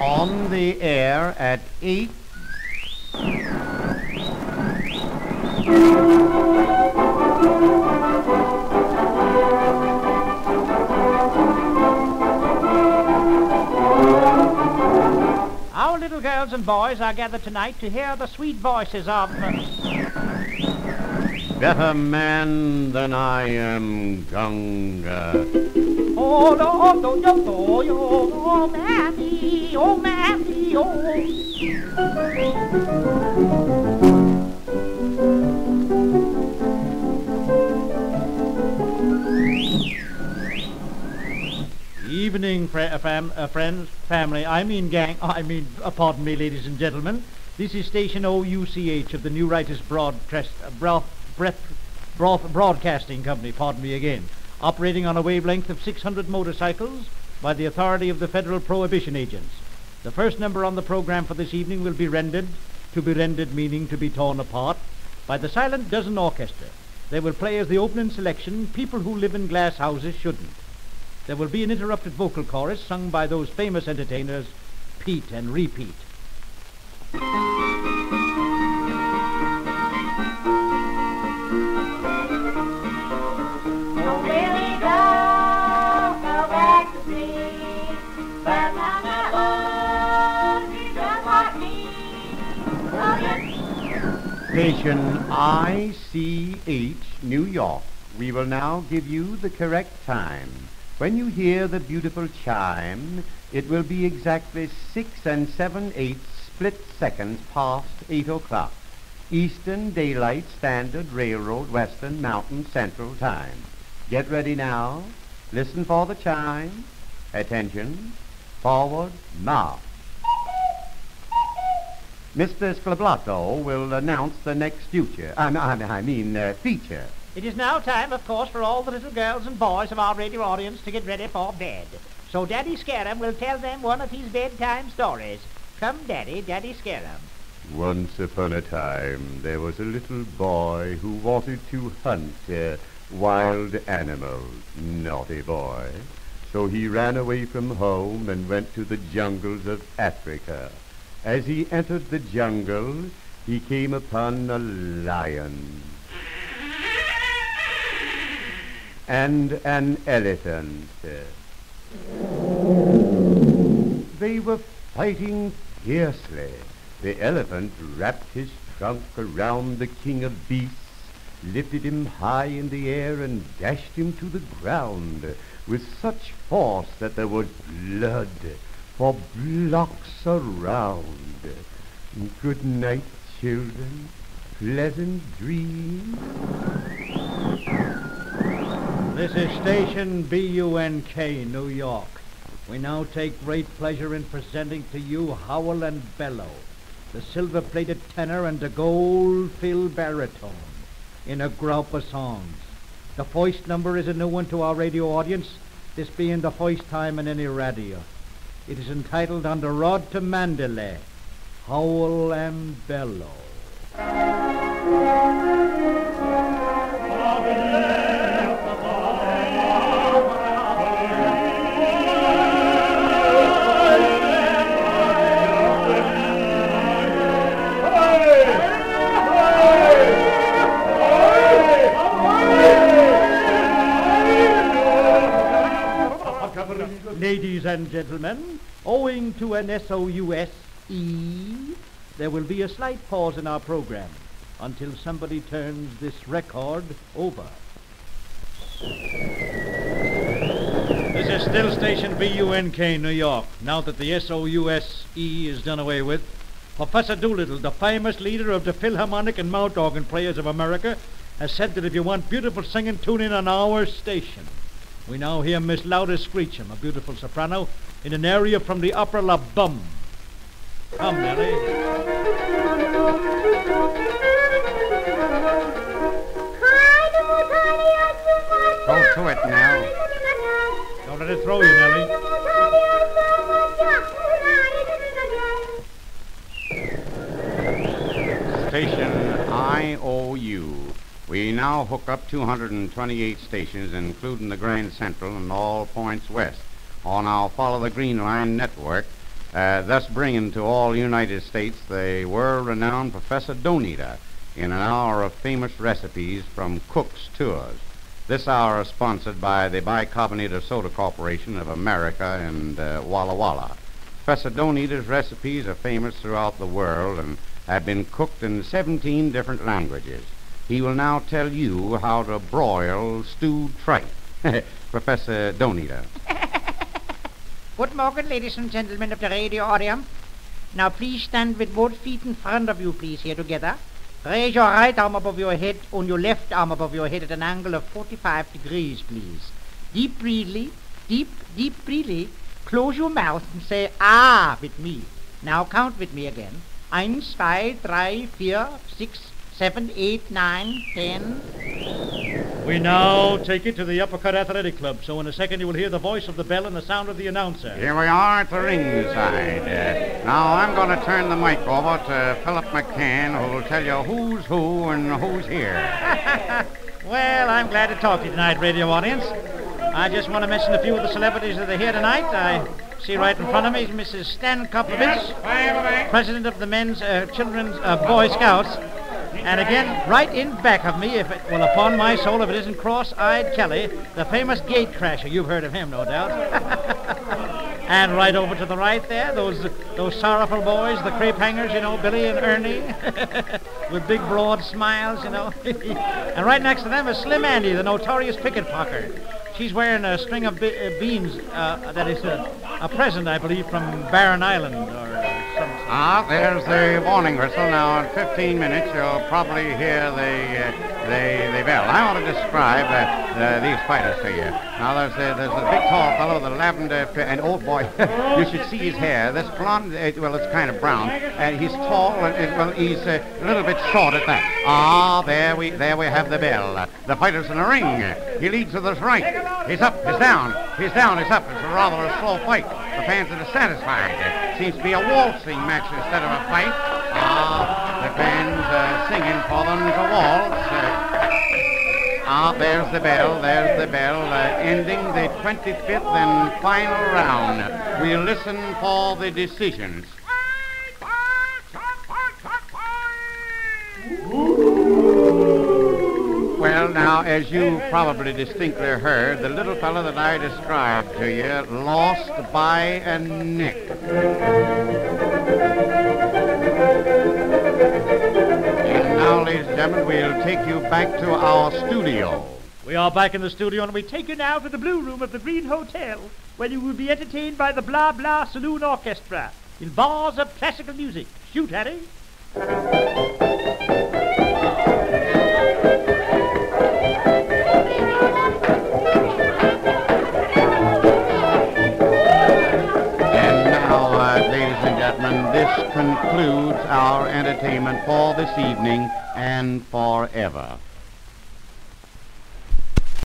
On the air at 8. Our little girls and boys are gathered tonight to hear the sweet voices of. Uh, Better man than I am, Gunga. Evening, fr- uh, fam- uh, friends, family. I mean, gang. I mean, uh, pardon me, ladies and gentlemen. This is station OUCH of the New Writers Broadcast, uh, broad, breath, broad, Broadcasting Company. Pardon me again. Operating on a wavelength of 600 motorcycles by the authority of the Federal Prohibition Agents. The first number on the program for this evening will be rendered, to be rendered meaning to be torn apart, by the Silent Dozen Orchestra. They will play as the opening selection, People Who Live in Glass Houses Shouldn't. There will be an interrupted vocal chorus sung by those famous entertainers, Pete and Repeat. Station ICH, New York. We will now give you the correct time. When you hear the beautiful chime, it will be exactly six and seven eighths split seconds past eight o'clock. Eastern Daylight Standard Railroad Western Mountain Central Time. Get ready now. Listen for the chime. Attention. Forward now. Mr. Sclablato will announce the next future. I, I, I mean, uh, feature. It is now time, of course, for all the little girls and boys of our radio audience to get ready for bed. So Daddy Scarum will tell them one of his bedtime stories. Come, Daddy, Daddy Scarum. Once upon a time, there was a little boy who wanted to hunt uh, wild animals. Naughty boy. So he ran away from home and went to the jungles of Africa. As he entered the jungle, he came upon a lion and an elephant. They were fighting fiercely. The elephant wrapped his trunk around the king of beasts, lifted him high in the air, and dashed him to the ground with such force that there was blood for blocks around. Good night, children. Pleasant dreams. This is station BUNK, New York. We now take great pleasure in presenting to you Howl and Bellow, the silver-plated tenor and the gold-filled baritone in a group of songs. The first number is a new one to our radio audience, this being the first time in any radio. It is entitled the Road to Mandalay, Howl and Bellow. Ladies and gentlemen, owing to an S-O-U-S-E, there will be a slight pause in our program until somebody turns this record over. This is still station BUNK, New York. Now that the S-O-U-S-E is done away with, Professor Doolittle, the famous leader of the Philharmonic and Mouth Organ Players of America, has said that if you want beautiful singing, tune in on our station. We now hear Miss Lauda Screecham, a beautiful soprano, in an aria from the opera La Bum. Come, Nellie. Go to it now. Don't let it throw you, Nellie. Station IOU. We now hook up 228 stations, including the Grand Central and all points west. On our Follow the Green Line network, uh, thus bringing to all United States the world-renowned Professor Donita in an hour of famous recipes from Cook's Tours. This hour is sponsored by the Bicarbonated Soda Corporation of America and uh, Walla Walla. Professor Donita's recipes are famous throughout the world and have been cooked in 17 different languages. He will now tell you how to broil stewed tripe. Professor Donita. Good morning, ladies and gentlemen of the radio audience. Now, please stand with both feet in front of you, please, here together. Raise your right arm above your head and your left arm above your head at an angle of 45 degrees, please. Deep breathly, deep, deep breathly. Close your mouth and say ah with me. Now count with me again. Eins, zwei, drei, vier, six, seven, eight, nine, ten. We now take it to the Uppercut Athletic Club, so in a second you will hear the voice of the bell and the sound of the announcer. Here we are at the ringside. Uh, now I'm going to turn the mic over to Philip McCann, who will tell you who's who and who's here. Well, I'm glad to talk to you tonight, radio audience. I just want to mention a few of the celebrities that are here tonight. I see right in front of me is Mrs. Stan Kopovich, president of the Men's uh, Children's uh, Boy Scouts. And again, right in back of me, if it, well, upon my soul, if it isn't Cross-Eyed Kelly, the famous gate crasher. You've heard of him, no doubt. and right over to the right there, those those sorrowful boys, the crepe hangers, you know, Billy and Ernie, with big broad smiles, you know. and right next to them is Slim Andy, the notorious picketpocket. She's wearing a string of be- uh, beans uh, that is a, a present, I believe, from Barren Island or. Ah, there's the warning whistle. Now, in 15 minutes, you'll probably hear the uh, the, the bell. I want to describe uh, uh, these fighters to you. Now, there's a, there's a big tall fellow with a lavender, and old boy, you should see his hair. This blonde, uh, well, it's kind of brown, and he's tall, and, well, he's uh, a little bit short at that. Ah, there we there we have the bell. The fighter's in the ring. He leads with his right. He's up, he's down, he's down, he's up. It's rather a slow fight. The fans are dissatisfied. It seems to be a waltzing match instead of a fight. Ah, the fans uh, singing for them to waltz. Uh, ah, there's the bell, there's the bell, uh, ending the 25th and final round. We'll listen for the decisions. Now, as you probably distinctly heard, the little fellow that I described to you lost by a nick. And now, ladies and gentlemen, we'll take you back to our studio. We are back in the studio, and we take you now to the Blue Room of the Green Hotel, where you will be entertained by the Blah Blah Saloon Orchestra in bars of classical music. Shoot, Harry. Concludes our entertainment for this evening and forever.